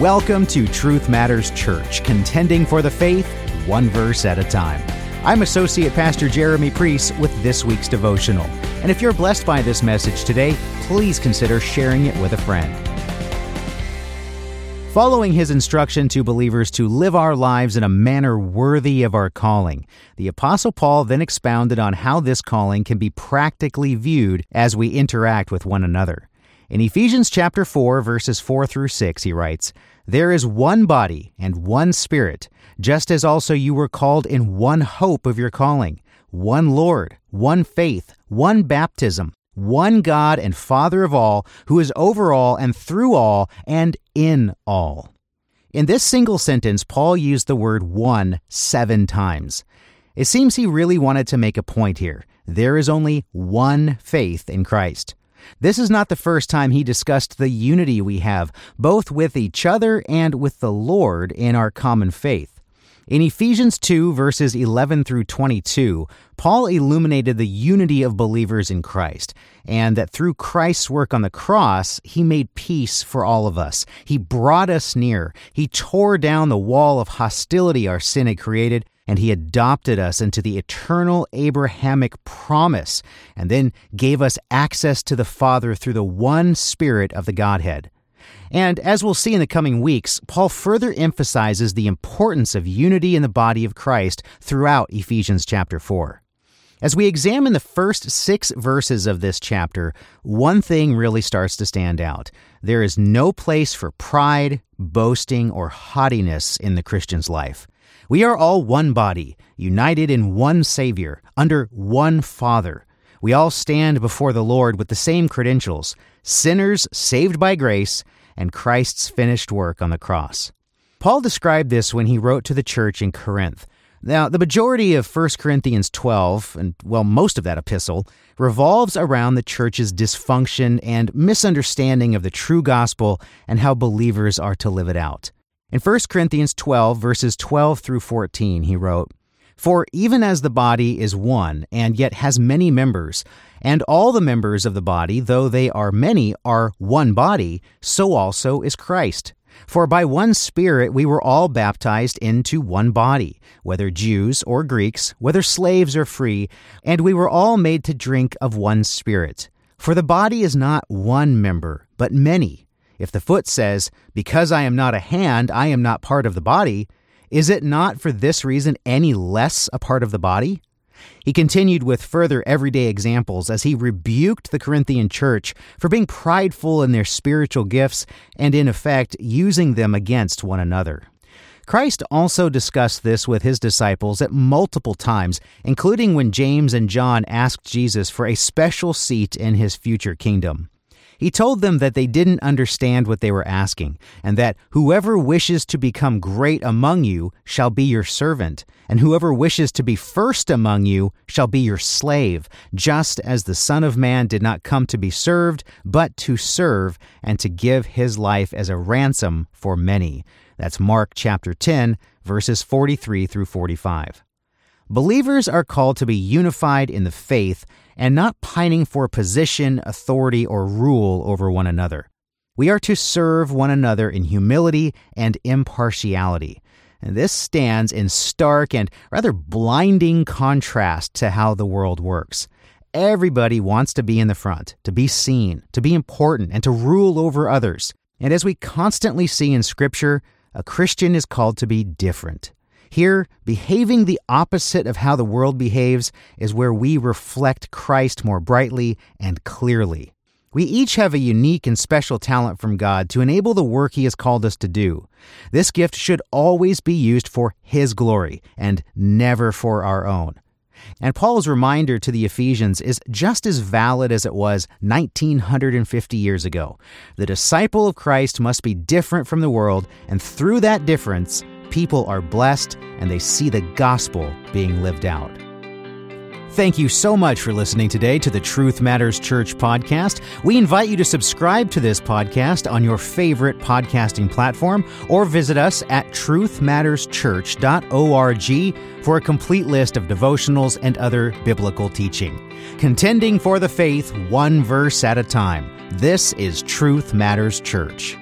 Welcome to Truth Matters Church, contending for the faith, one verse at a time. I'm Associate Pastor Jeremy Priest with this week's devotional. And if you're blessed by this message today, please consider sharing it with a friend. Following his instruction to believers to live our lives in a manner worthy of our calling, the Apostle Paul then expounded on how this calling can be practically viewed as we interact with one another. In Ephesians chapter 4 verses 4 through 6 he writes, There is one body and one spirit, just as also you were called in one hope of your calling, one Lord, one faith, one baptism, one God and Father of all, who is over all and through all and in all. In this single sentence, Paul used the word one seven times. It seems he really wanted to make a point here. There is only one faith in Christ. This is not the first time he discussed the unity we have, both with each other and with the Lord in our common faith. In Ephesians 2, verses 11 through 22, Paul illuminated the unity of believers in Christ, and that through Christ's work on the cross, he made peace for all of us. He brought us near. He tore down the wall of hostility our sin had created, and he adopted us into the eternal Abrahamic promise, and then gave us access to the Father through the one Spirit of the Godhead. And as we'll see in the coming weeks, Paul further emphasizes the importance of unity in the body of Christ throughout Ephesians chapter 4. As we examine the first six verses of this chapter, one thing really starts to stand out. There is no place for pride, boasting, or haughtiness in the Christian's life. We are all one body, united in one Savior, under one Father. We all stand before the Lord with the same credentials sinners saved by grace, and Christ's finished work on the cross. Paul described this when he wrote to the church in Corinth. Now, the majority of 1 Corinthians 12, and well, most of that epistle, revolves around the church's dysfunction and misunderstanding of the true gospel and how believers are to live it out. In 1 Corinthians 12, verses 12 through 14, he wrote, For even as the body is one, and yet has many members, and all the members of the body, though they are many, are one body, so also is Christ. For by one Spirit we were all baptized into one body, whether Jews or Greeks, whether slaves or free, and we were all made to drink of one Spirit. For the body is not one member, but many. If the foot says, Because I am not a hand, I am not part of the body, is it not for this reason any less a part of the body? He continued with further everyday examples as he rebuked the Corinthian church for being prideful in their spiritual gifts and, in effect, using them against one another. Christ also discussed this with his disciples at multiple times, including when James and John asked Jesus for a special seat in his future kingdom. He told them that they didn't understand what they were asking, and that whoever wishes to become great among you shall be your servant, and whoever wishes to be first among you shall be your slave, just as the Son of Man did not come to be served, but to serve, and to give his life as a ransom for many. That's Mark chapter 10, verses 43 through 45. Believers are called to be unified in the faith and not pining for position, authority, or rule over one another. We are to serve one another in humility and impartiality. And this stands in stark and rather blinding contrast to how the world works. Everybody wants to be in the front, to be seen, to be important, and to rule over others. And as we constantly see in Scripture, a Christian is called to be different. Here, behaving the opposite of how the world behaves is where we reflect Christ more brightly and clearly. We each have a unique and special talent from God to enable the work He has called us to do. This gift should always be used for His glory and never for our own. And Paul's reminder to the Ephesians is just as valid as it was 1950 years ago. The disciple of Christ must be different from the world, and through that difference, people are blessed and they see the gospel being lived out. Thank you so much for listening today to the Truth Matters Church podcast. We invite you to subscribe to this podcast on your favorite podcasting platform or visit us at truthmatterschurch.org for a complete list of devotionals and other biblical teaching. Contending for the faith one verse at a time. This is Truth Matters Church.